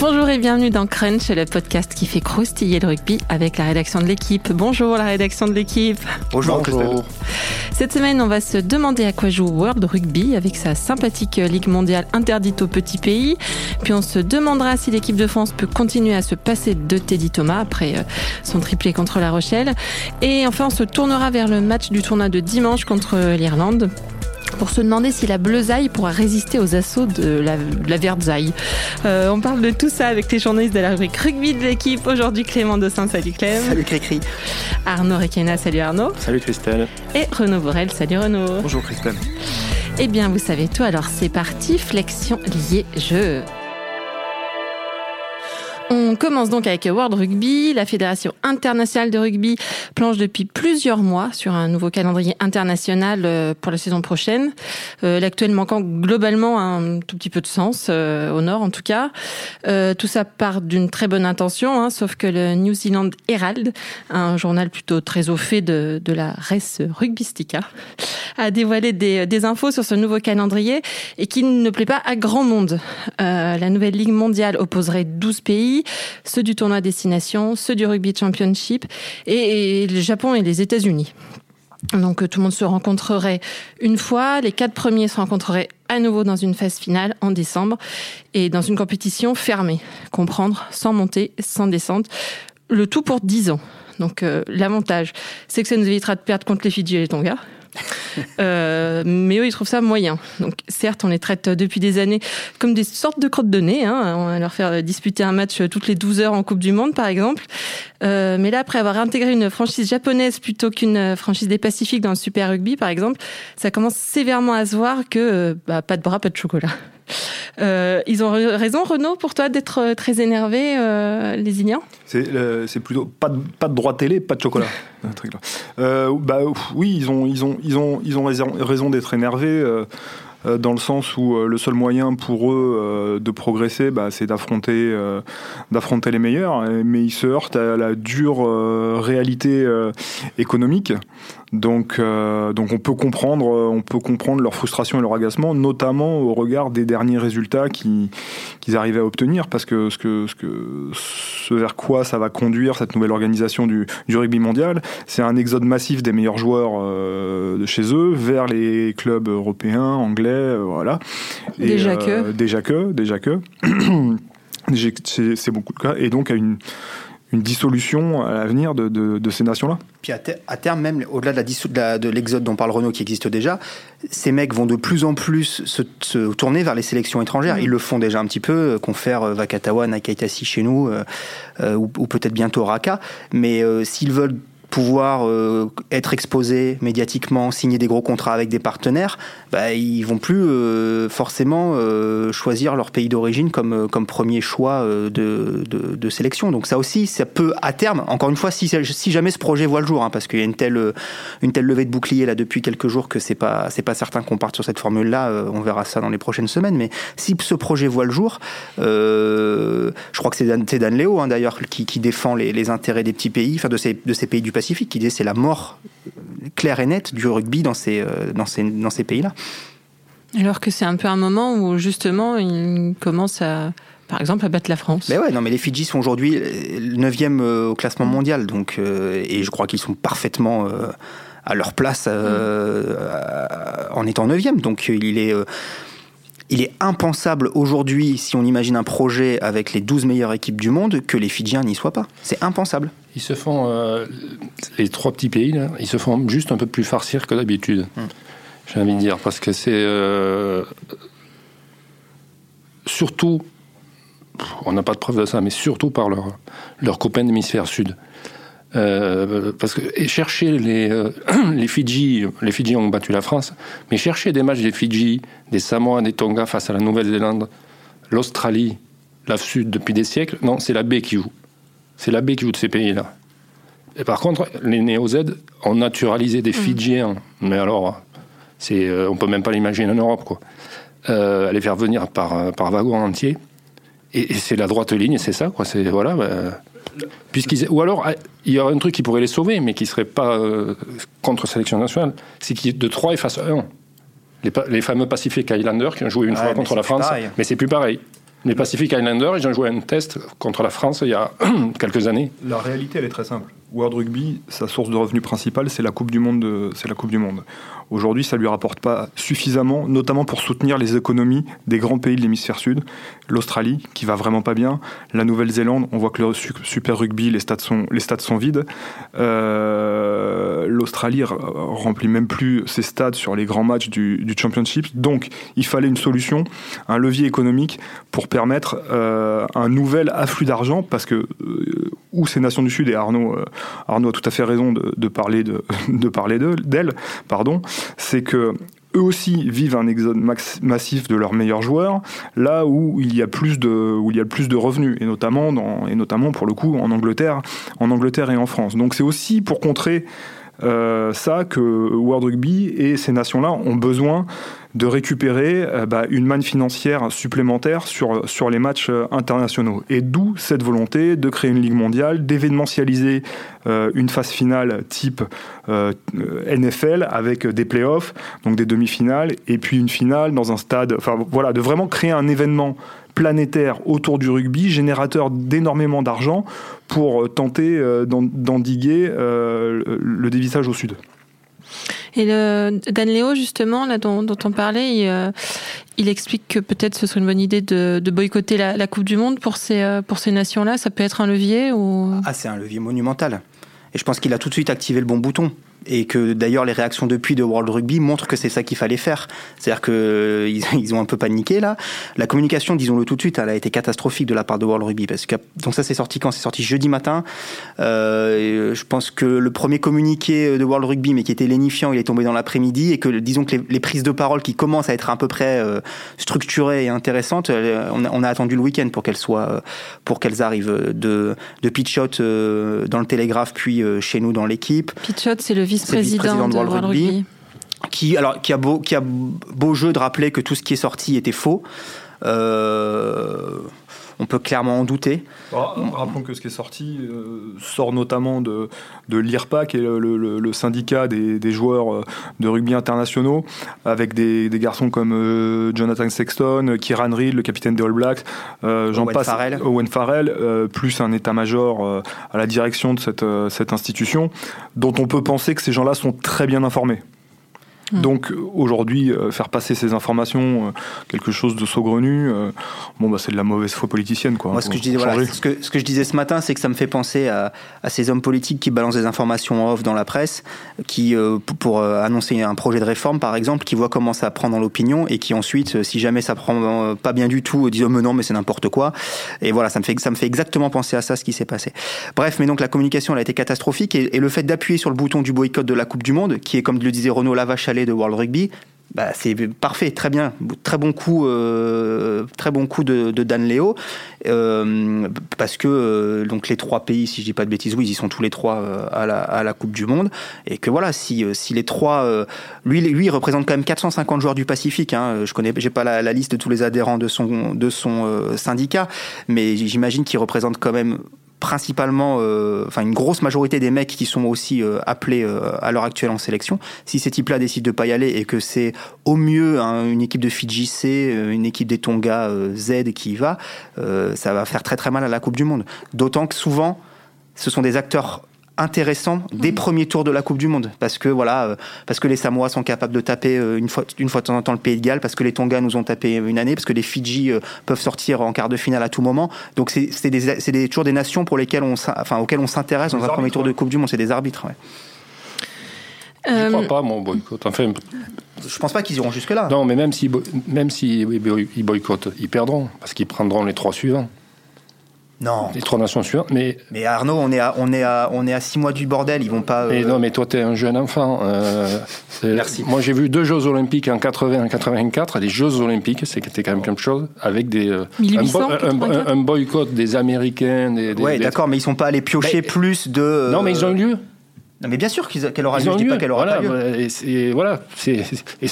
Bonjour et bienvenue dans Crunch, le podcast qui fait croustiller le rugby avec la rédaction de l'équipe. Bonjour la rédaction de l'équipe. Bonjour, Bonjour. Cette semaine, on va se demander à quoi joue World Rugby avec sa sympathique Ligue mondiale interdite aux petits pays. Puis on se demandera si l'équipe de France peut continuer à se passer de Teddy Thomas après euh, son triplé contre La Rochelle. Et enfin, on se tournera vers le match du tournoi de dimanche contre l'Irlande pour se demander si la bleusaille pourra résister aux assauts de la, de la verzaille. Euh, on parle de tout ça avec les journalistes de la rubrique rugby de l'équipe. Aujourd'hui, Clément Dossin, salut Clem. Salut Cricri. Arnaud Requena, salut Arnaud. Salut Christelle. Et Renaud Borel, salut Renaud. Bonjour Christelle. Eh bien, vous savez tout, alors c'est parti, flexion liée jeu. On commence donc avec World Rugby. La Fédération internationale de rugby planche depuis plusieurs mois sur un nouveau calendrier international euh, pour la saison prochaine. Euh, L'actuel manquant globalement un tout petit peu de sens, euh, au nord en tout cas. Tout ça part d'une très bonne intention, hein, sauf que le New Zealand Herald, un journal plutôt très au fait de, la res rugbystica, a dévoilé des, des, infos sur ce nouveau calendrier et qui ne plaît pas à grand monde. La nouvelle Ligue mondiale opposerait 12 pays ceux du tournoi destination, ceux du rugby championship et, le Japon et les États-Unis. Donc tout le monde se rencontrerait une fois, les quatre premiers se rencontreraient à nouveau dans une phase finale en décembre et dans une compétition fermée, comprendre sans montée, sans descente, le tout pour 10 ans. Donc euh, l'avantage, c'est que ça nous évitera de perdre contre les Fidji et les Tonga. Euh, mais eux, ils trouvent ça moyen. Donc, certes, on les traite depuis des années comme des sortes de crottes de nez. Hein. On va leur faire disputer un match toutes les 12 heures en Coupe du Monde, par exemple. Euh, mais là, après avoir intégré une franchise japonaise plutôt qu'une franchise des Pacifiques dans le Super Rugby, par exemple, ça commence sévèrement à se voir que bah, pas de bras, pas de chocolat. Euh, ils ont raison, Renaud, pour toi d'être très énervé, euh, les Ignans C'est euh, plutôt pas de, pas de droit télé, pas de chocolat. Euh, bah, oui, ils ont, ils ont, ils ont, ils ont raison d'être énervés. Euh, dans le sens où le seul moyen pour eux de progresser, bah, c'est d'affronter, d'affronter les meilleurs. Mais ils se heurtent à la dure réalité économique. Donc, euh, donc on peut comprendre, on peut comprendre leur frustration et leur agacement, notamment au regard des derniers résultats qu'ils arrivaient à obtenir, parce que ce que, ce que ce vers quoi ça va conduire cette nouvelle organisation du, du rugby mondial, c'est un exode massif des meilleurs joueurs euh, de chez eux vers les clubs européens, anglais, euh, voilà. Et, déjà que, déjà que, déjà que, c'est beaucoup de cas, et donc à une une dissolution à l'avenir de, de, de, ces nations-là. Puis à, ter à, terme, même au-delà de l'exode de, de dont parle Renault qui existe déjà, ces mecs vont de plus en plus se, se tourner vers les sélections étrangères. Mmh. Ils le font déjà un petit peu, confère Vakatawa, Nakaitasi chez nous, euh, euh, ou, ou peut-être bientôt Raka. Mais euh, s'ils veulent pouvoir euh, être exposés médiatiquement, signer des gros contrats avec des partenaires, bah, ils vont plus euh, forcément euh, choisir leur pays d'origine comme, comme premier choix de, de, sélection. Donc ça aussi, ça peut à terme, encore une fois, si, jamais ce projet voit le jour, hein, parce qu'il y a une telle, une telle levée de bouclier là depuis quelques jours que c'est pas pas certain qu'on parte sur cette formule-là. on verra ça dans les prochaines semaines. Mais si ce projet voit le jour, je crois que c'est Dan, Dan Léo hein, d'ailleurs qui, défend les, les, intérêts des petits pays, enfin de ces, de ces pays du Pacifique, qui disait c'est la mort claire et nette du rugby dans ces, dans ces, dans ces pays-là. Alors que c'est un peu un moment où justement ils commencent à, par exemple, à battre la France. Mais ouais, non, mais les Fidji sont aujourd'hui 9e au classement mondial, donc euh, et je crois qu'ils sont parfaitement euh, à leur place euh, mm. en étant 9e. Donc il est il est impensable aujourd'hui, si on imagine un projet avec les 12 meilleures équipes du monde, que les Fidjiens n'y soient pas. C'est impensable. Ils se font, euh, les trois petits pays, là, ils se font juste un peu plus farcir que d'habitude. Hum. J'ai envie de dire, parce que c'est. Euh, surtout, on n'a pas de preuve de ça, mais surtout par leurs leur copains d'hémisphère sud. Euh, parce que et chercher les, euh, les Fidji, les Fidji ont battu la France, mais chercher des matchs des Fidji, des Samoa, des Tonga face à la Nouvelle-Zélande, l'Australie, la Sud depuis des siècles, non, c'est la B qui joue. C'est la B qui joue de ces pays-là. Et par contre, les néo-Z ont naturalisé des Fidjiens, mais alors, c'est, euh, on peut même pas l'imaginer en Europe, quoi. Euh, les faire venir par, par wagon entier, et, et c'est la droite ligne, c'est ça, quoi. C'est voilà. Bah, Puisqu'ils, ou alors, il y aurait un truc qui pourrait les sauver, mais qui ne serait pas euh, contre sélection nationale, c'est qu'ils de 3 effacent 1. Les, les, fameux Pacific Islanders qui ont joué une ouais, fois contre la France, pareil. mais c'est plus pareil. Les Pacific Islanders, ils ont joué un test contre la France il y a quelques années. La réalité, elle est très simple. World Rugby, sa source de revenus principale, c'est la Coupe du Monde. C'est la Coupe du Monde. Aujourd'hui, ça lui rapporte pas suffisamment, notamment pour soutenir les économies des grands pays de l'hémisphère sud. L'Australie, qui va vraiment pas bien. La Nouvelle-Zélande, on voit que le Super Rugby, les stades sont, les stades sont vides. Euh, L'Australie remplit même plus ses stades sur les grands matchs du, Championship. Donc, il fallait une solution, un levier économique pour permettre euh, un nouvel afflux d'argent, parce que euh, où ces nations du Sud, et Arnaud, Arnaud a tout à fait raison de, parler de, de parler d'elles, pardon, c'est que eux aussi vivent un exode massif de leurs meilleurs joueurs, là où il y a plus plus de revenus, et notamment, pour le coup en Angleterre, en et en France. Donc c'est aussi pour contrer euh, ça que World Rugby et ces nations-là ont besoin de récupérer euh, bah, une manne financière supplémentaire sur, les matchs euh, internationaux. Et d'où cette volonté de créer une ligue mondiale, d'événementialiser euh, une phase finale type NFL avec des playoffs, donc des demi-finales, et puis une finale dans un stade, enfin voilà, de vraiment créer un événement planétaire autour du rugby, générateur d'énormément d'argent pour tenter d'endiguer le dévissage au sud. Et Dan Léo, justement, là dont, on parlait, il, euh, il, explique que peut-être ce serait une bonne idée de, boycotter la, la, Coupe du Monde pour ces, euh, pour ces nations-là. Ça peut être un levier ou... Ah, c'est un levier monumental. Et je pense qu'il a tout de suite activé le bon bouton et que d'ailleurs les réactions depuis de World Rugby montrent que c'est ça qu'il fallait faire. C'est-à-dire que euh, ils, ont un peu paniqué là. La communication, disons-le tout de suite, elle a été catastrophique de la part de World Rugby parce que donc ça c'est sorti quand? C'est sorti jeudi matin. Euh, je pense que le premier communiqué de World Rugby, mais qui était lénifiant, il est tombé dans l'après-midi et que disons que les, prises de parole qui commencent à être à peu près euh, structurées et intéressantes, euh, on a, attendu le week-end pour qu'elles soient, pour qu'elles arrivent de de Pitchot dans le Télégraphe puis chez nous dans l'équipe. Pitchot, c'est le vice-président de, World, Rugby. Qui, alors, qui a beau, qui a beau jeu de rappeler que tout ce qui est sorti était faux. Euh, on peut clairement en douter. rappelons que ce qui est sorti euh, sort notamment de, de l'IRPA, qui est le, syndicat des, joueurs euh, de rugby internationaux, avec des, garçons comme Jonathan Sexton, Kieran Reid, le capitaine des All Blacks, j'en passe, Farrell. Owen Farrell, plus un état-major à la direction de cette, cette institution, dont on peut penser que ces gens-là sont très bien informés. Hmm. Donc aujourd'hui, euh, faire passer ces informations, euh, quelque chose de saugrenu, euh, bon bah c'est de la mauvaise foi politicienne quoi. Moi, ce, que je disais, voilà, ce, que, ce que je disais ce matin, c'est que ça me fait penser à, à, ces hommes politiques qui balancent des informations en off dans la presse, qui pour annoncer un projet de réforme par exemple, qui voient comment ça prend dans l'opinion et qui ensuite, si jamais ça prend pas bien du tout, disent oh mais non mais c'est n'importe quoi. Et voilà, ça me fait ça me fait exactement penser à ça ce qui s'est passé. Bref, mais donc la communication elle a été catastrophique et, et le fait d'appuyer sur le bouton du boycott de la Coupe du Monde, qui est comme le disait Renaud De World Rugby, bah, c'est parfait, très bien, très bon coup, euh, très bon coup de, Dan Léo, euh, parce que euh, donc les trois pays, si je dis pas de bêtises, oui, ils sont tous les trois à la, Coupe du Monde, et que voilà, si, si les trois, lui, lui, il représente quand même 450 joueurs du Pacifique. Hein, je connais, j'ai pas la, la, liste de tous les adhérents de son de son syndicat, mais j'imagine qu'il représente quand même principalement, euh, enfin une grosse majorité des mecs qui sont aussi euh, appelés euh, à l'heure actuelle en sélection. Si ces types-là décident de pas y aller et que c'est au mieux hein, une équipe de Fidji C, une équipe des Tonga Z qui y va, ça va faire très très mal à la Coupe du Monde. D'autant que souvent, ce sont des acteurs intéressant des premiers tours de la Coupe du Monde parce que voilà euh, parce que les Samoa sont capables de taper euh, une fois une fois de temps en temps le Pays de Galles parce que les Tonga nous ont tapé une année parce que les Fidji euh, peuvent sortir en quart de finale à tout moment donc c'est des c'est des toujours des nations pour lesquelles on enfin auxquelles on s'intéresse dans un premier tour de Coupe du Monde c'est des arbitres ouais. Je crois pas, mon boycott. Enfin, je pense pas qu'ils iront jusque-là. Non, mais même s'ils même si, ils boycottent, ils perdront, parce qu'ils prendront les trois suivants. Non. Les trois nations suivantes, mais. Mais Arnaud, on est à, on est à, on est à six mois du bordel. Ils vont pas. Mais non, mais toi, tu es un jeune enfant. Euh, Merci. Moi, j'ai vu deux Jeux Olympiques en 80 en 84, des Jeux Olympiques, c'était quand même quelque chose, avec des euh, un, boycott des Américains. Des, ouais, d'accord, mais ils sont pas allés piocher plus de. Non, mais ils ont eu lieu. Non, mais bien sûr qu'elle aura lieu. Je dis pas qu'elle aura voilà, lieu. Et voilà,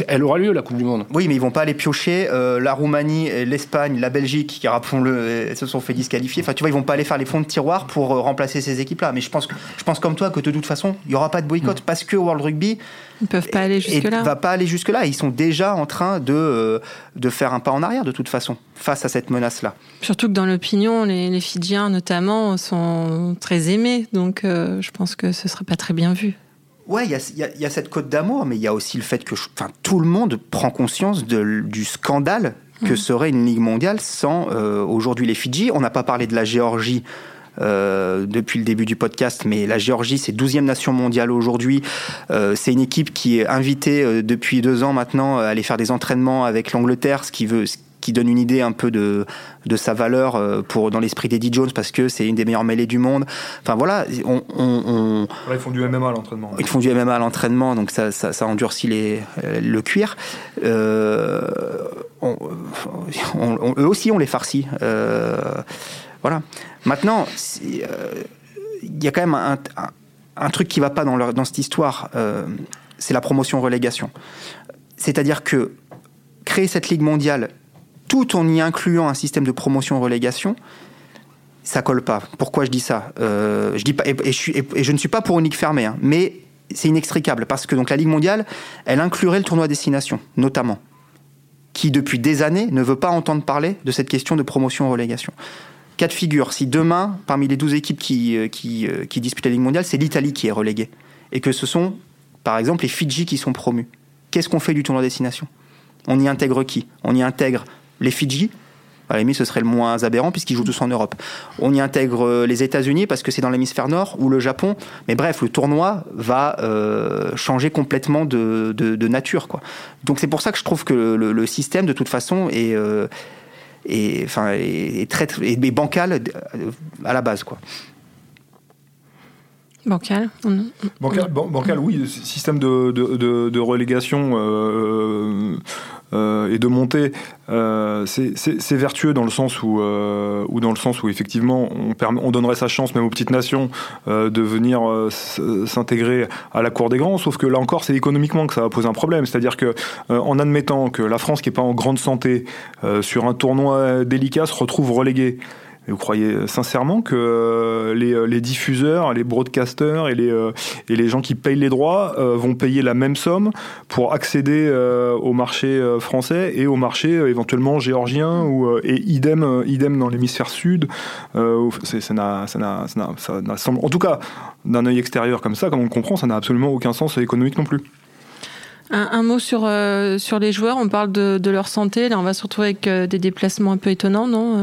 elle aura lieu la Coupe du Monde. Oui, mais ils vont pas aller piocher euh, la Roumanie, l'Espagne, la Belgique, qui rappelons-le, se sont fait disqualifier. Enfin, tu vois, ils vont pas aller faire les fonds de tiroir pour euh, remplacer ces équipes-là. Mais je pense, je pense comme toi que de toute façon, il y aura pas de boycott mm. parce que World Rugby. Ils peuvent pas aller jusque là. Va pas aller jusque là. Ils sont déjà en train de euh, de faire un pas en arrière de toute façon. face à cette menace-là. Surtout que dans l'opinion, les, les, Fidjiens notamment sont très aimés, donc euh, je pense que ce serait pas très bien vu. Ouais, il y, y a, cette cote d'amour, mais il y a aussi le fait que tout le monde prend conscience de, du scandale que mmh. serait une Ligue mondiale sans euh, aujourd'hui les Fidji. On n'a pas parlé de la Géorgie. Euh, depuis le début du podcast, mais la Géorgie, c'est 12e nation mondiale aujourd'hui. Euh, c'est une équipe qui est invitée euh, depuis deux ans maintenant à aller faire des entraînements avec l'Angleterre, ce qui veut, qui donne une idée un peu de, de sa valeur pour, dans l'esprit d'Eddie Jones parce que c'est une des meilleures mêlées du monde. Enfin voilà, on, on, on... ils font du MMA à l'entraînement. Ils font du MMA à l'entraînement, donc ça, ça, ça, endurcit les, le cuir. Euh, eux aussi, on les farcit. Euh, voilà. Maintenant, il y a quand même un, truc qui va pas dans, cette histoire, c'est la promotion-relégation. C'est-à-dire que créer cette ligue mondiale tout en y incluant un système de promotion-relégation, ça colle pas. Pourquoi je dis ça euh, je et, je ne suis pas pour une ligue fermée, hein, mais c'est inextricable parce que donc la Ligue mondiale, elle inclurait le tournoi destination, notamment, qui depuis des années ne veut pas entendre parler de cette question de promotion-relégation. Cas de figure, si demain, parmi les 12 équipes qui, euh, euh, qui disputent la Ligue mondiale, c'est l'Italie qui est reléguée, et que ce sont, par exemple, les Fidji qui sont promus, qu'est-ce qu'on fait du tournoi destination? On y intègre qui? On y intègre les Fidji? À ce serait le moins aberrant puisqu'ils jouent tous en Europe. On y intègre euh, les États-Unis parce que c'est dans l'hémisphère nord ou le Japon. Mais bref, le tournoi va changer complètement de, nature. Donc c'est pour ça que je trouve que le, système, de toute façon, est, est, enfin, est, très, est bancal à la base. Quoi. Bancal. Bancal, bancal, oui, système de, de, de relégation euh, euh, et de montée, euh, c'est vertueux dans le sens où, euh, dans le sens où effectivement on, on, donnerait sa chance même aux petites nations de venir s'intégrer à la cour des grands. Sauf que là encore, c'est économiquement que ça va un problème. C'est-à-dire que en admettant que la France, qui est pas en grande santé sur un tournoi délicat, se retrouve reléguée vous croyez sincèrement que euh, euh, les, diffuseurs, les broadcasters et les, euh, et les gens qui payent les droits vont payer la même somme pour accéder au marché français et au marché éventuellement géorgien ou, et idem, idem dans l'hémisphère sud en tout cas, d'un œil extérieur comme ça, comme on le comprend, ça n'a absolument aucun sens économique non plus. Un, mot sur, sur les joueurs, on parle de, leur santé, là on va se retrouver avec des déplacements un peu étonnants, non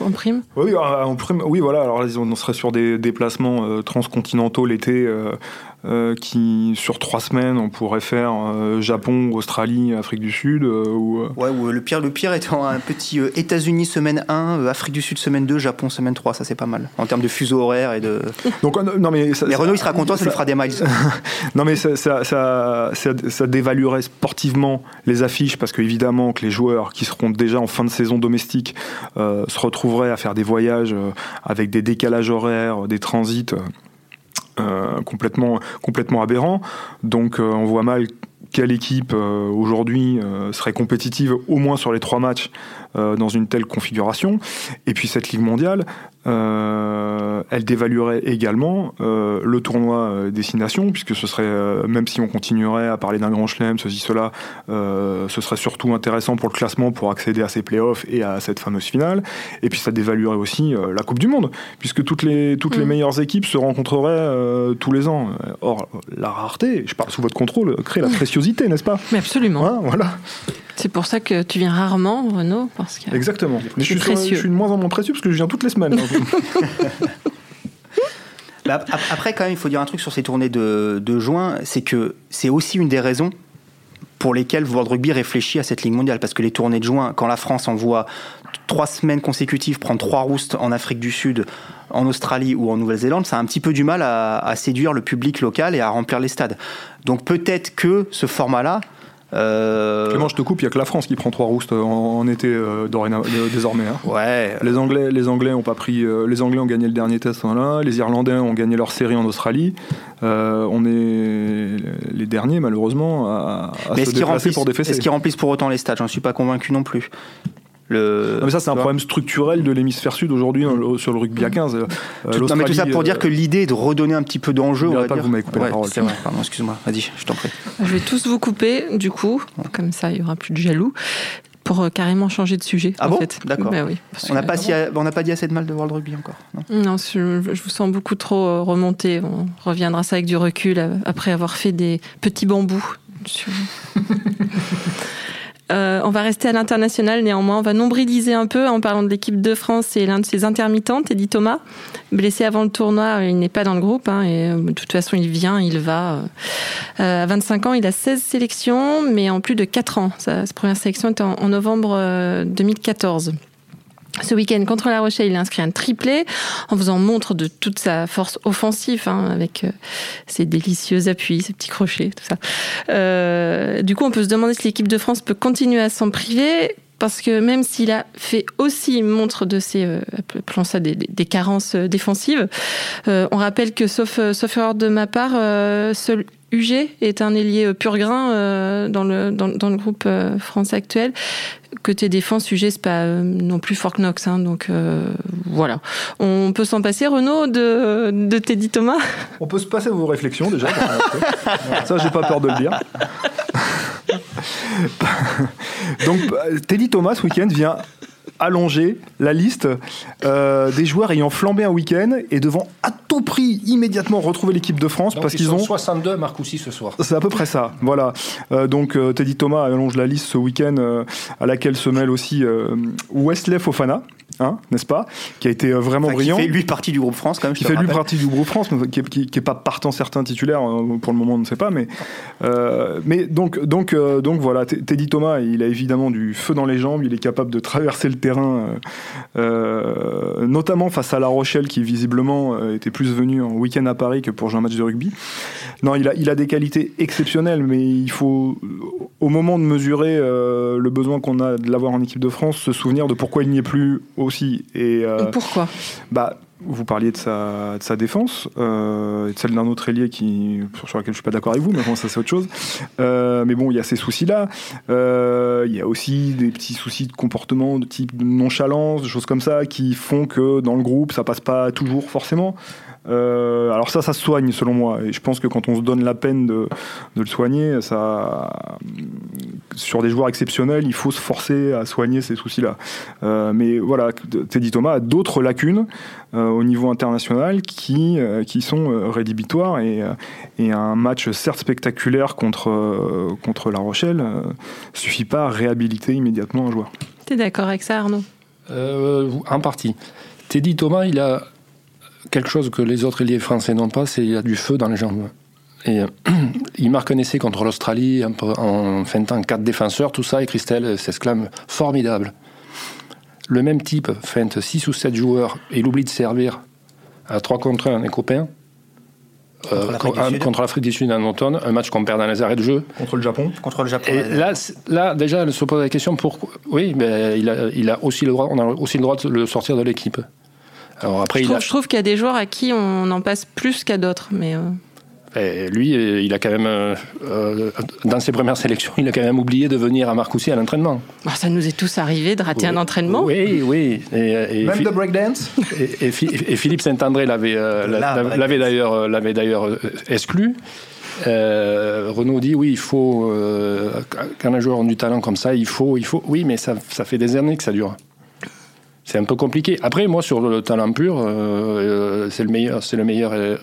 en, prime? Oui, en prime, oui, voilà. Alors on serait sur des déplacements euh, transcontinentaux l'été euh, qui sur trois semaines on pourrait faire euh, Japon, Australie, Afrique du Sud euh, ou ouais ou le pire le pire étant un petit États-Unis semaine 1, Afrique du Sud semaine 2, Japon semaine 3, ça c'est pas mal. En termes de fuseau horaire et de Donc non mais ça, Renault il sera content, ça, lui fera des miles. non mais ça ça, ça, ça, dévaluerait sportivement les affiches parce que évidemment que les joueurs qui seront déjà en fin de saison domestique se retrouveraient à faire des voyages avec des décalages horaires, des transits complètement, complètement aberrant. Donc euh, on voit mal quelle équipe euh, aujourd'hui serait compétitive au moins sur les trois matchs dans une telle configuration. Et puis cette Ligue mondiale, euh, elle dévaluerait également euh, le tournoi euh, destination, puisque ce serait, même si on continuerait à parler d'un grand chelem, ceci, cela, ce serait surtout intéressant pour le classement pour accéder à ces playoffs et à cette fameuse finale. Et puis ça dévaluerait aussi la Coupe du Monde, puisque toutes les, toutes les mm. meilleures équipes se rencontreraient tous les ans. Or, la rareté, je parle sous votre contrôle, crée la préciosité, n'est-ce pas? Mais absolument. Hein, voilà. C'est pour ça que tu viens rarement, Renaud. Parce que Exactement. Mais je suis, je suis, de moins en moins précieux parce que je viens toutes les semaines. Bah, après, quand même, il faut dire un truc sur ces tournées de, juin, c'est que c'est aussi une des raisons pour lesquelles World Rugby réfléchit à cette Ligue mondiale. Parce que les tournées de juin, quand la France envoie trois semaines consécutives prendre trois roustes en Afrique du Sud, en Australie ou en Nouvelle-Zélande, ça a un petit peu du mal à, séduire le public local et à remplir les stades. Donc peut-être que ce format-là, euh... Clément, je te coupe, il n'y a que la France qui prend trois roustes en, été euh, désormais. Hein. Ouais. Les Anglais, les Anglais ont pas pris, euh, les Anglais ont gagné le dernier test là, les Irlandais ont gagné leur série en Australie. Euh, on est les derniers malheureusement à, à se déplacer pour défaisser. Est-ce qu'ils remplissent pour autant les stades? J'en suis pas convaincu non plus. Le... Non, mais ça, c'est un problème structurel de l'hémisphère sud aujourd'hui sur le rugby à 15. Euh, non, mais tout ça pour dire euh, que l'idée est de redonner un petit peu d'enjeu. On va pas dire. vous m'avez coupé la parole. C'est vrai, pardon, excuse-moi. Vas-y, je t'en prie. Je vais tous vous couper, du coup, comme ça, il y aura plus de jaloux. pour euh, carrément changer de sujet. Ah en bon fait. D'accord. Bah oui. On n'a pas, si- dit assez de mal de World Rugby encore. non Non, je, je vous sens beaucoup trop remonté. On reviendra ça avec du recul après avoir fait des petits bambous. Euh, on va rester à l'international néanmoins. On va nombriliser un peu en parlant de l'équipe de France et l'un de ses intermittents, Teddy Thomas. Blessé avant le tournoi, il n'est pas dans le groupe. hein, et euh, de toute façon, il vient, il va. Euh, à 25 ans, il a 16 sélections, mais en plus de 4 ans. Sa, première sélection était en, en novembre euh, 2014. Ce week-end contre La Rochelle, il a inscrit un triplé en faisant montre de toute sa force offensive, hein, avec euh, ses délicieux appuis, ses petits crochets, tout ça. Euh, du coup, on peut se demander si l'équipe de France peut continuer à s'en priver. Parce que même s'il a fait aussi montre de ses, euh, appelons ça des, des- carences euh, défensives, euh, on rappelle que sauf, euh, sauf erreur de ma part, euh, seul UG est un ailier euh, pur grain euh, dans, le, dans, le groupe euh, France actuel. Côté défense, UG, c'est pas non plus Fort Knox. Hein, donc voilà. On peut s'en passer, Renaud, de, Teddy Thomas? On peut se passer vos réflexions déjà. Ça, j'ai pas peur de le dire. Donc, Teddy Thomas, ce week-end, vient allonger la liste euh, des joueurs ayant flambé un week-end et devant à tout prix immédiatement retrouver l'équipe de France Donc, parce ils qu'ils ont 62 Marcoussis ce soir. c'est à peu près ça, voilà. Euh, donc euh, Teddy Thomas allonge la liste ce week-end euh, à laquelle se mêle aussi Wesley Fofana, hein, n'est-ce pas Qui a été euh, vraiment Enfin, qui brillant. fait lui partie du groupe France quand même. Qui fait lui partie du groupe France, mais qui, qui, qui est pas partant certain titulaire euh, pour le moment, on ne sait pas. Mais, euh, mais donc, donc, euh, donc voilà, Teddy Thomas, il a évidemment du feu dans les jambes, il est capable de traverser le terrain, euh, notamment face à La Rochelle, qui visiblement était plus venu en week-end à Paris que pour jouer un match de rugby. Non, il a, il a des qualités exceptionnelles, mais il faut, au moment de mesurer le besoin qu'on a de l'avoir en équipe de France, se souvenir de pourquoi il n'y est plus aussi. Et, euh, Pourquoi? bah, vous parliez de sa, défense, euh, et de celle d'un autre ailier qui, sur laquelle je suis pas d'accord avec vous, mais bon, ça c'est autre chose. Euh, mais bon, il y a ces soucis-là. Euh, Il y a aussi des petits soucis de comportement, de type nonchalance, de choses comme ça, qui font que dans le groupe, ça passe pas toujours forcément. Alors ça, ça se soigne selon moi. Et je pense que quand on se donne la peine de, le soigner, sur des joueurs exceptionnels, il faut se forcer à soigner ces soucis-là. Mais voilà, Teddy Thomas d'autres lacunes au niveau international qui, euh, qui sont euh, rédhibitoires et, euh, et un match certes spectaculaire contre, euh, contre La Rochelle euh, suffit pas à réhabiliter immédiatement un joueur. T'es d'accord avec ça, Arnaud? Euh, en partie. Teddy Thomas, il a quelque chose que les autres ailiers français n'ont pas, c'est qu'il a du feu dans les jambes. Et euh, il marque un essai contre l'Australie peu en feintant quatre défenseurs, tout ça, et Christelle s'exclame formidable. Le même type feinte 6 ou 7 joueurs et il oublie de servir à 3 contre 1 les copains. Contre l'Afrique du un- Sud. contre l'Afrique du Sud en automne, un match qu'on perd dans les arrêts de jeu. Contre le Japon Contre le Japon. Et là, là, déjà, elle se pose la question pourquoi. Oui, mais il a, il a aussi le droit, on a aussi le droit de le sortir de l'équipe. Alors après, Je il a, trouve, je trouve qu'il y a des joueurs à qui on en passe plus qu'à d'autres, mais euh, lui, euh, il a quand même, euh, euh, dans ses premières sélections, il a quand même oublié de venir à Marcoussis à l'entraînement. bah, ça nous est tous arrivé de rater un entraînement. Oui, oui. Et, et, Même de breakdance et- et Philippe Saint-André l'avait euh, d'ailleurs l'avait d'ailleurs exclu. Euh, Renaud dit oui, il faut euh, quand un joueur a du talent comme ça, il faut, il faut. Oui, mais ça, ça fait des années que ça dure. C'est un peu compliqué. Après, moi, sur le talent pur, euh, euh, c'est le meilleur, c'est le meilleur euh,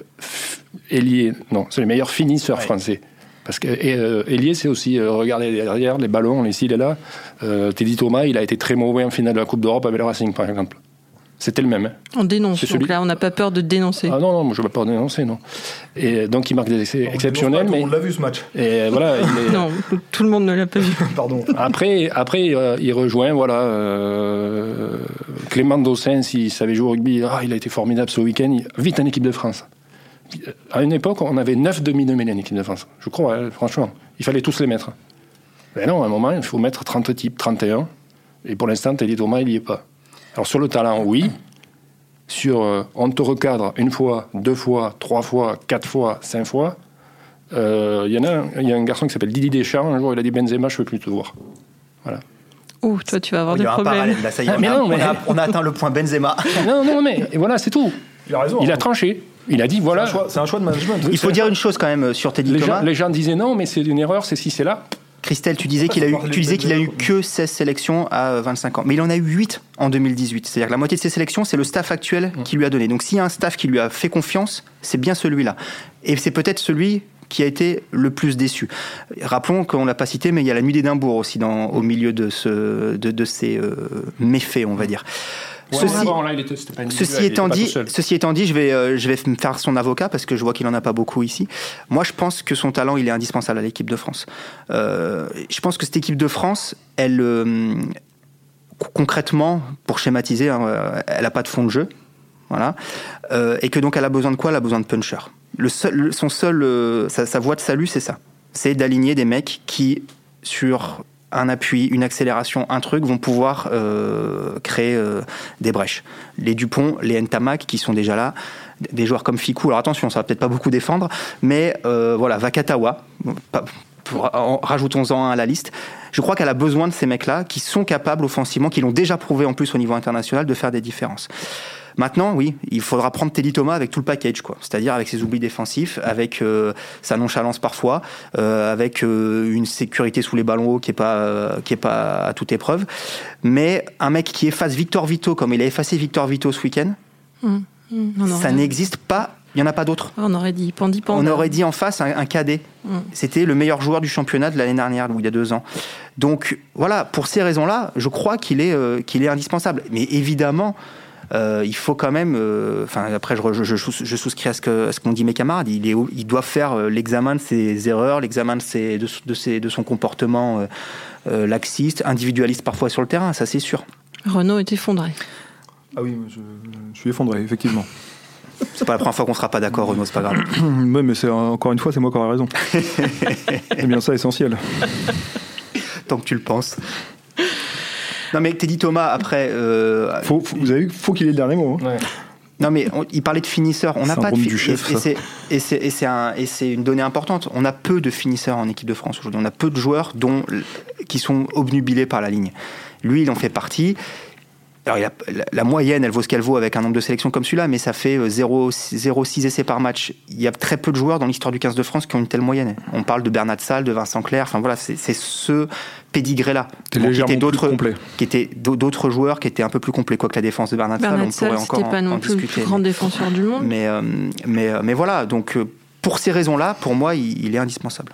ailier. Non, c'est le meilleur finisseur Ouais. français. Parce que et, euh, c'est aussi euh, regarder derrière les ballons, les ci, les là. Euh, Teddy Thomas, il a été très mauvais en finale de la Coupe d'Europe avec le Racing, par exemple. C'était le même. hein. On dénonce. C'est Donc celui- là, on n'a pas peur de dénoncer. Ah non, non, moi, je ne vais pas dénoncer, non. Et donc, il marque des essais exceptionnels, mais. On l'a vu ce match. Et voilà, il est- Non, tout le monde ne l'a pas vu. Pardon. Après, après euh, il rejoint voilà, euh, Clément Dossin, s'il savait jouer au rugby, ah, il a été formidable ce week-end, il- vite en équipe de France. À une époque, on avait 9 demi-nommés en équipe de France. Je crois, hein, franchement. Il fallait tous les mettre. Mais non, à un moment, il faut mettre 30 types, 31. Et pour l'instant, Teddy Thomas, il n'y est pas. Alors sur le talent, oui. Sur euh, on te recadre une fois, deux fois, trois fois, quatre fois, cinq fois. Euh, Il y en a un, il y a un garçon qui s'appelle Didi Deschamps. Un jour, il a dit Benzema, je ne veux plus te voir. Ouh, toi, tu vas avoir Il y des a un problèmes. parallèle là, ça y est. On, mais a, non, mais- on a- on a atteint le point Benzema. non, non, mais et voilà, c'est tout. Il a raison. Il a hein. tranché. Il a dit C'est un voilà. C'est un choix de management. Il faut dire une chose quand même sur Teddy Les Thomas. gens, les gens disaient non, mais c'est une erreur, c'est si, c'est là. Christelle, tu disais qu'il a eu, tu disais qu'il a eu que 16 sélections à 25 ans, mais il en a eu 8 en 2018. C'est-à-dire que la moitié de ses sélections, c'est le staff actuel qui lui a donné. Donc s'il y a un staff qui lui a fait confiance, c'est bien celui-là. Et c'est peut-être celui qui a été le plus déçu. Rappelons qu'on l'a pas cité, mais il y a la nuit d'Édimbourg aussi dans, au milieu de, ce, de, de ces euh, méfaits, on va dire. Ceci, là, il était- pas étant, dit, ceci étant dit, je vais, euh, je vais me faire son avocat parce que je vois qu'il en a pas beaucoup ici. Moi, je pense que son talent, il est indispensable à l'équipe de France. Euh, je pense que cette équipe de France, elle, euh, co- concrètement, pour schématiser, hein, elle a pas de fond de jeu, voilà, Euh, et que donc elle a besoin de quoi? Elle a besoin de puncher. Le seul, son seul, euh, sa, sa voie de salut, c'est ça, c'est d'aligner des mecs qui sur un appui, une accélération, un truc, vont pouvoir euh, créer euh, des brèches. Les Dupont, les Ntamak qui sont déjà là, des joueurs comme Fikou, alors attention, ça va peut-être pas beaucoup défendre, mais euh, voilà, Vakatawa, rajoutons-en un à la liste. Je crois qu'elle a besoin de ces mecs-là qui sont capables offensivement, qui l'ont déjà prouvé en plus au niveau international, de faire des différences. Maintenant, oui, il faudra prendre Teddy Thomas avec tout le package, quoi. C'est-à-dire avec ses oublis défensifs, avec euh, sa nonchalance parfois, euh, avec euh, une sécurité sous les ballons hauts qui est pas euh, qui est pas à toute épreuve. Mais un mec qui efface Victor Vito comme il a effacé Victor Vito ce week-end, on aurait- ça n'existe pas. Il y en a pas d'autres. On aurait dit Pandi. On aurait dit en face un, un cadet. Mm. C'était le meilleur joueur du championnat de l'année dernière, ou il y a deux ans. Donc voilà, pour ces raisons-là, je crois qu'il est, qu'il est indispensable. Mais évidemment, euh, il faut quand même. euh, Enfin, après, je, re- je, je sous- je souscris à ce qu'ont dit mes camarades. Il, est, au- il doit faire euh, l'examen de ses erreurs, l'examen de, ses, de, de, ses- de son comportement euh, euh, laxiste, individualiste parfois sur le terrain, ça c'est sûr. Renault est effondré. Ah oui, je, je suis effondré, effectivement. C'est pas la première fois qu'on sera pas d'accord, Renaud, c'est pas grave. Oui, mais c'est encore une fois, c'est moi qui aurai raison. c'est bien ça essentiel. Tant que tu le penses. Non mais Teddy Thomas, après, euh, Faut, faut- vous avez vu, faut qu'il ait le dernier mot. hein. Ouais. Non mais on- il parlait de finisseurs. On n'a pas de fi- du chef, et, et ça. c'est et c'est et c'est un- et c'est une donnée importante. On a peu de finisseurs en équipe de France aujourd'hui. On a peu de joueurs dont qui sont obnubilés par la ligne. Lui, il en fait partie. Alors, il a- la, la moyenne, elle vaut ce qu'elle vaut avec un nombre de sélections comme celui-là, mais ça fait euh, 0 0,6 essais par match. Il y a très peu de joueurs dans l'histoire du 15 de France qui ont une telle moyenne. On parle de Bernard Salle, de Vincent Clerc. Enfin voilà, c'est ce pédigré-là. Bon, qui plus d'autres qui étaient d'autres joueurs qui étaient un peu plus complets quoi que la défense de Bernard Salle. Bernard On pourrait Salle, encore c'était pas en- non en plus le plus grand défenseur du monde. Mais, euh, mais, euh, mais voilà, donc euh, pour ces raisons-là, pour moi, il, il est indispensable.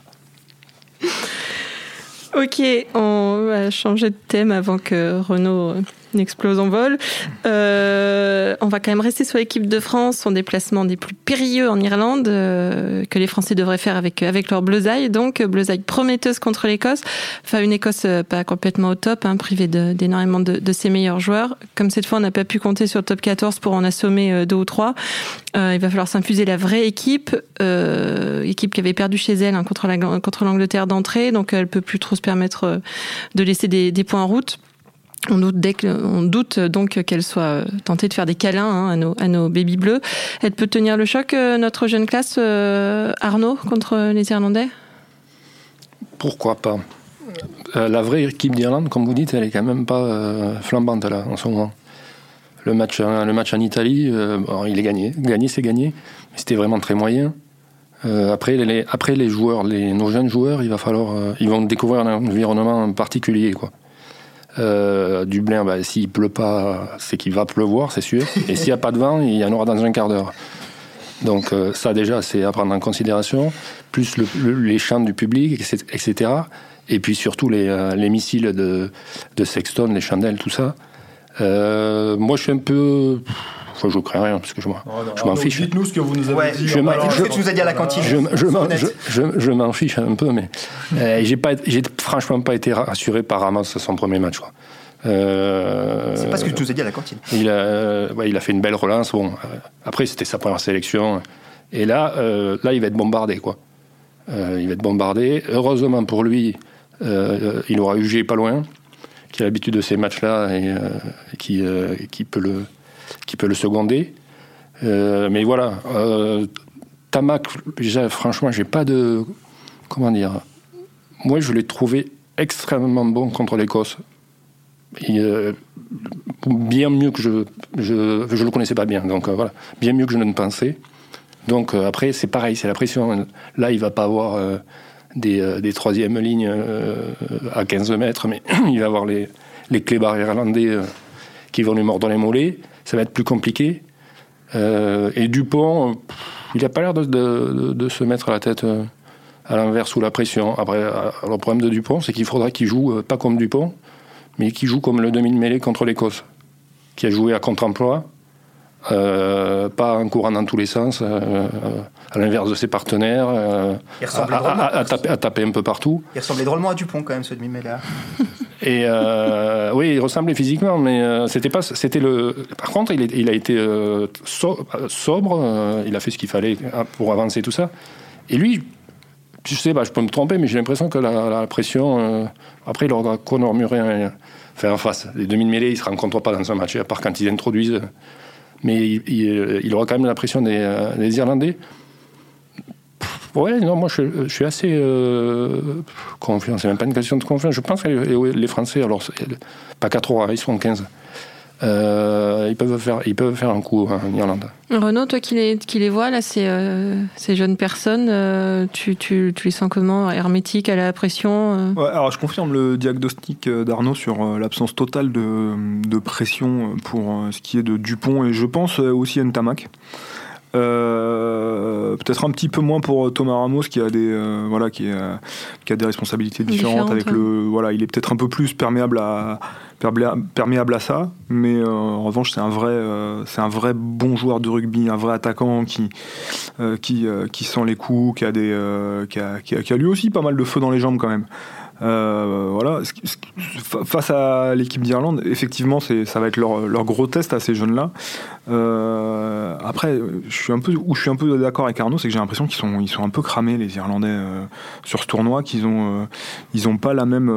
Ok, on va changer de thème avant que Renault n'explose en vol. Euh, on va quand même rester sur l'équipe de France, son déplacement des plus périlleux en Irlande, euh, que les Français devraient faire avec, avec leur bleusaille. Donc, bleusaille prometteuse contre l'Écosse. Enfin, une Écosse euh, pas complètement au top, hein, privée d'énormément de, de ses meilleurs joueurs. Comme cette fois, on n'a pas pu compter sur le top 14 pour en assommer euh, deux ou trois. Euh, il va falloir s'infuser la vraie équipe, euh, équipe qui avait perdu chez elle hein, contre la- contre l'Angleterre d'entrée, donc elle peut plus trop se permettre de laisser des, des points en route. On doute, on doute donc qu'elle soit euh, tentée de faire des câlins hein, à, nos, à bébés bleus. Elle peut tenir le choc, euh, notre jeune classe, euh, Arnaud, contre les Irlandais? Pourquoi pas Euh, La vraie équipe d'Irlande, comme vous dites, elle est quand même pas euh, flambante là en ce moment. Le match, euh, le match en Italie, euh, il est gagné. Gagné, c'est gagné. C'était vraiment très moyen. Euh, après, les, après les joueurs, nos jeunes joueurs, il va falloir, euh, ils vont découvrir un environnement particulier, quoi. Euh, Dublin, bah, s'il pleut pas, c'est qu'il va pleuvoir, c'est sûr. Et s'il n'y a pas de vent, il y en aura dans un quart d'heure. Donc euh, ça déjà, c'est à prendre en considération, plus le- le- les chants du public, etc. Et puis surtout les, euh, les missiles de, de Sexton, les chandelles, tout ça. Moi, je suis un peu... Enfin, je ne crains rien, parce que je m'en je m'en fiche. Dites-nous ce que vous nous avez Ouais, dit. je en m'en- parlant. ce que tu nous as dit à la cantine. Je, je, m'en- Honnête. je, je- je m'en fiche un peu, mais euh, j'ai pas, j'ai franchement pas été rassuré par Ramos à son premier match. Quoi. Euh, C'est pas ce que tu nous as dit à la cantine. il a, euh, ouais, il a fait une belle relance. Bon, euh, après, c'était sa première sélection. Et là, euh, là, il va être bombardé, quoi. Euh, il va être bombardé. Heureusement pour lui, euh, il aura UG pas loin, qui a l'habitude de ces matchs-là et euh, qui, euh, qui, peut le, qui peut le seconder. Euh, mais voilà, euh, Tamac, franchement, j'ai pas de. Comment dire Moi, je l'ai trouvé extrêmement bon contre l'Écosse. Euh, bien mieux que je, je. Je le connaissais pas bien, donc euh, voilà. Bien mieux que je ne pensais. Donc après, c'est pareil, c'est la pression. Là, il va pas avoir des, des troisièmes lignes à 15 mètres, mais il va avoir les, les clébards irlandais qui vont lui mordre les mollets. Ça va être plus compliqué. et Dupont, il n'a pas l'air de, de, de, se mettre la tête à l'envers sous la pression. Après, le problème de Dupont, c'est qu'il faudra qu'il joue pas comme Dupont, mais qu'il joue comme le demi-mêlée contre l'Écosse, qui a joué à contre-emploi, euh, pas en courant dans tous les sens, euh, à l'inverse de ses partenaires, euh, à, taper, un peu partout. Il ressemblait drôlement à Dupont quand même, ce demi-mêlée. Et oui, il ressemblait physiquement, mais c'était pas, c'était le. Par contre, il, a été sobre, il a fait ce qu'il fallait pour avancer tout ça. Et lui, je sais, bah, je peux me tromper, mais j'ai l'impression que la, pression. après, il aura Conor Murray en face. Les demi-mêlées, ils ne se rencontrent pas dans un match, à part quand ils introduisent mais il, aura quand même la pression des, euh, Irlandais. Ouais, non, moi je, suis assez euh, confiant. C'est même pas une question de confiance. Je pense que les, Français, alors pas 4 heures, ils sont 15. Euh, ils, peuvent faire, ils peuvent faire un coup en Irlande. Renaud, toi qui les, qui les vois, là, ces, euh, ces jeunes personnes, euh, tu, tu, tu, les sens comment? Hermétiques à la pression ouais, Alors, je confirme le diagnostic d'Arnaud sur l'absence totale de, de, pression pour ce qui est de Dupont et je pense aussi à Ntamak. Euh, peut-être un petit peu moins pour Thomas Ramos qui a des voilà qui, qui, a des responsabilités différentes, avec le voilà il est peut-être un peu plus perméable à perméable à ça, mais euh, en revanche c'est un vrai euh, c'est un vrai bon joueur de rugby, un vrai attaquant qui euh, qui, qui sent les coups, qui a des qui a, qui, a, lui aussi pas mal de feu dans les jambes quand même. Voilà, face à l'équipe d'Irlande, effectivement, ça va être leur, gros test à ces jeunes-là. après, je suis un peu, où je suis un peu d'accord avec Arnaud, c'est que j'ai l'impression qu'ils sont, ils sont un peu cramés les Irlandais sur ce tournoi, qu'ils ont, ils ont pas la même,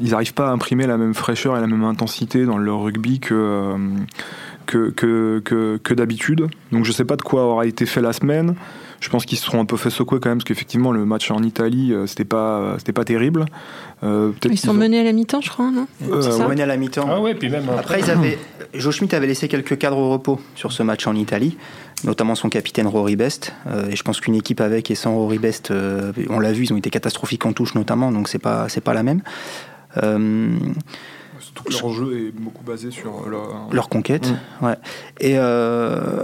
ils n'arrivent pas à imprimer la même fraîcheur et la même intensité dans leur rugby que, euh, que, que, que, d'habitude. Donc je sais pas de quoi aura été fait la semaine. Je pense qu'ils se seront un peu fait secouer quand même, parce qu'effectivement, le match en Italie, euh, c'était pas, c'était pas terrible. Euh, ils sont menés à la mi-temps, je crois, non Ils sont menés à la mi-temps. Ah ouais, puis même après, ils avaient. Joe Schmidt avait laissé quelques cadres au repos sur ce match en Italie, notamment son capitaine Rory Best. et je pense qu'une équipe avec et sans Rory Best, on l'a vu, ils ont été catastrophiques en touche notamment, donc c'est pas, c'est pas la même. Euh, Surtout que leur jeu est beaucoup basé sur leur, leur conquête. Mm. Ouais. Et euh,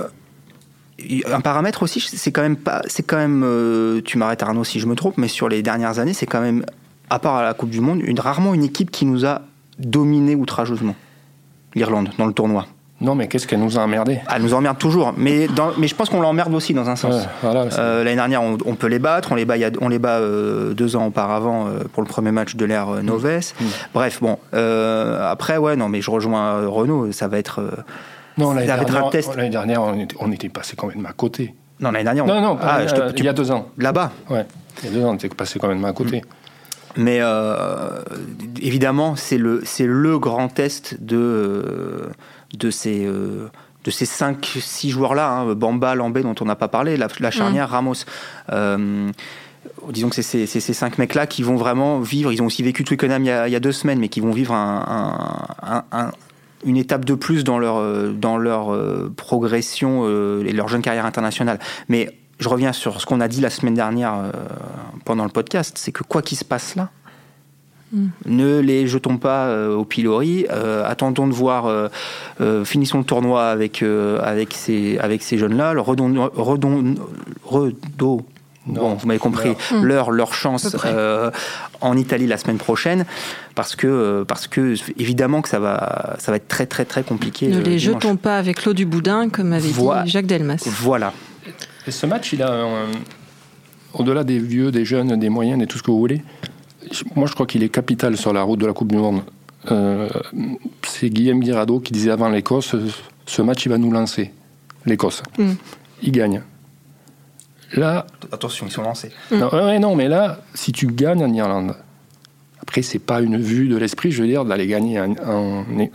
un paramètre aussi, c'est quand même pas, c'est quand même, euh, tu m'arrêtes Arnaud si je me trompe, mais sur les dernières années, c'est quand même, à part à la Coupe du Monde, une, rarement une équipe qui nous a dominé outrageusement l'Irlande dans le tournoi. Non, mais qu'est-ce qu'elle nous a emmerdé? Elle nous emmerde toujours. Mais, dans, mais je pense qu'on l'emmerde aussi dans un sens. Euh, l'année dernière, on, peut les battre. On les bat, on les bat euh, deux ans auparavant euh, pour le premier match de l'ère Noves. Mm. Mm. Bref, bon. après, ouais, non, mais je rejoins Renault. Ça va être. Non, l'année dernière, on, était, passé quand même à côté. Non, l'année dernière. Non, non, ah, il y a deux ans. Là-bas. Ouais. Il y a deux ans, on était passé quand même à côté. Mm. Mais évidemment, c'est le, grand test de de ces euh, de ces 5-6 joueurs-là, hein, Bamba, Lambé, dont on n'a pas parlé, la, charnière, mm. Ramos. Euh, disons que c'est ces, ces, cinq mecs-là qui vont vraiment vivre, ils ont aussi vécu Twickenham il y a, il y a deux semaines, mais qui vont vivre un, une étape de plus dans leur, euh, dans leur progression et leur jeune carrière internationale. Mais je reviens sur ce qu'on a dit la semaine dernière pendant le podcast, c'est que quoi qu'il se passe là, ne les jetons pas euh, au pilori. Euh, attendons de voir. Euh, finissons le tournoi avec avec ces avec ces jeunes-là. Redon, redon, Bon, vous m'avez compris, leur, leur chance en Italie la semaine prochaine, parce que, parce que évidemment que ça va, ça va être très très très compliqué. Ne les jetons pas avec l'eau du boudin, comme avait dit Jacques Delmas. Voilà. Et ce match, il a, au-delà des vieux, des jeunes, des moyens et tout ce que vous voulez, moi, je crois qu'il est capital sur la route de la Coupe du Monde. Euh, c'est Guillaume Guirado qui disait avant l'Écosse ce match, il va nous lancer. L'Écosse. Mm. Il gagne. Là. Attention, ils sont lancés. Non, non, mais là, si tu gagnes en Irlande, après, c'est pas une vue de l'esprit, je veux dire, d'aller gagner en,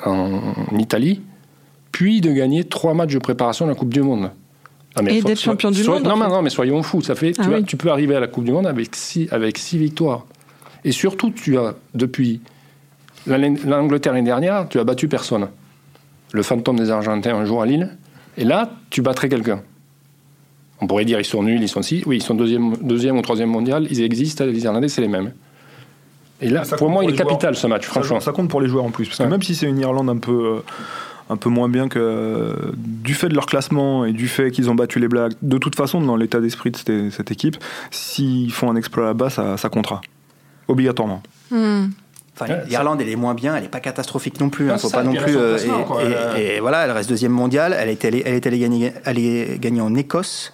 en, Italie, puis de gagner trois matchs de préparation de la Coupe du Monde. et d'être champion du monde. Non, mais non, mais soyons fous. Ça fait, ah tu, tu, peux arriver à la Coupe du Monde avec six, avec six victoires. Et surtout, tu as, depuis l'Angleterre l'année dernière, tu as battu personne. Le fantôme des Argentins un jour à Lille. Et là, tu battrais quelqu'un. On pourrait dire ils sont nuls, ils sont si. Oui, ils sont deuxième, deuxième ou troisième mondial, ils existent, les Irlandais, c'est les mêmes. Et là, pour moi, pour il est capital joueurs. ce match, franchement. ça compte pour les joueurs en plus. Parce que Ouais. même si c'est une Irlande un peu, euh, un peu moins bien que. du fait de leur classement et du fait qu'ils ont battu les Blacks, de toute façon, dans l'état d'esprit de cette, cette équipe, s'ils font un exploit là-bas, ça, ça comptera. Obligatoirement. Hmm. Enfin, Ouais, L'Irlande, elle est moins bien, elle n'est pas catastrophique non plus. Hein, faut ça, pas non plus. euh, et, quoi. et- Elle- et voilà, elle reste deuxième mondiale. Elle est allée, elle est allée gagner, aller gagner en Écosse.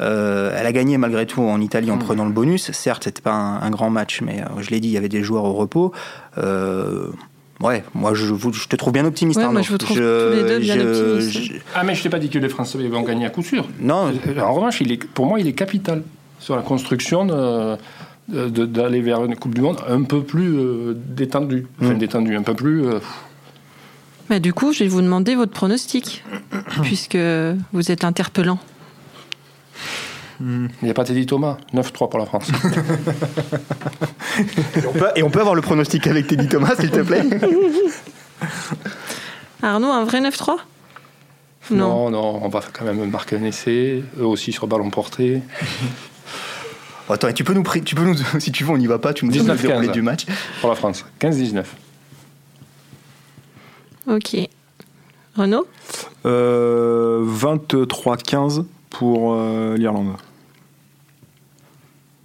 Euh, elle a gagné malgré tout en Italie en prenant le bonus. Certes, c'était pas un, un grand match, mais euh, je l'ai dit, il y avait des joueurs au repos. Euh, ouais, moi je, vous- je te trouve bien optimiste. Ouais, moi, je vous trouve tous les deux bien optimistes. je- Ah, mais je t'ai pas dit que les Français vont gagner à coup sûr. non, Euh, En revanche, il est, pour moi, il est capital sur la construction de- de- d'aller vers une Coupe du Monde un peu plus euh, détendue. Enfin, Mm. détendue, un peu plus. euh, Bah, du coup, je vais vous demander votre pronostic, puisque vous êtes interpellant. Il n'y a pas Teddy Thomas, 9-3 pour la France. et on, peut, et on peut avoir le pronostic avec Teddy Thomas, s'il te plaît? Arnaud, un vrai 9-3 Non. non, non, on va quand même marquer un essai. Eux aussi sur ballon porté. Attends, et tu peux nous, tu peux nous, si tu veux, on n'y va pas. Tu nous donnes le 19-15. déroulé du match. pour la France. 15-19. Ok. Renaud Euh, 23-15 pour euh, l'Irlande.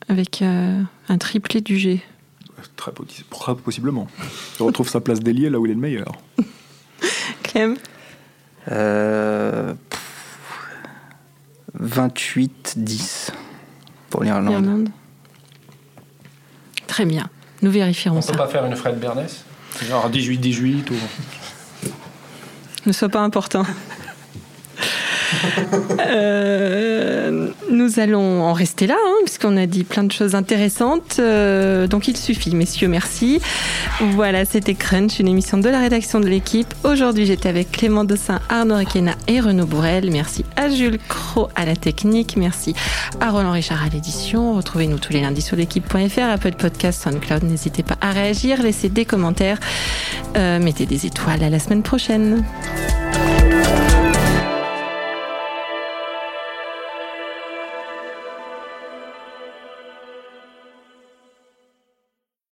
Avec euh, un triplé du G. Très, très possiblement. Il retrouve sa place d'ailier là où il est le meilleur. Clem Euh, 28-10 pour l'Irlande. Irlande Très bien. Nous vérifierons On ça. peut pas faire une Fred Bernès? Genre 18-18 ou... ne soit pas important. Euh, nous allons en rester là, hein, puisqu'on a dit plein de choses intéressantes. Euh, donc il suffit, messieurs, merci. Voilà, c'était Crunch, une émission de la rédaction de l'équipe. Aujourd'hui, j'étais avec Clément Dossin, Arnaud Requena et Renaud Bourrel. Merci à Jules Cro à la technique. Merci à Roland Richard à l'édition. Retrouvez-nous tous les lundis sur l'équipe.fr, Apple Podcast, SoundCloud. N'hésitez pas à réagir, laissez des commentaires, euh, mettez des étoiles. À la semaine prochaine.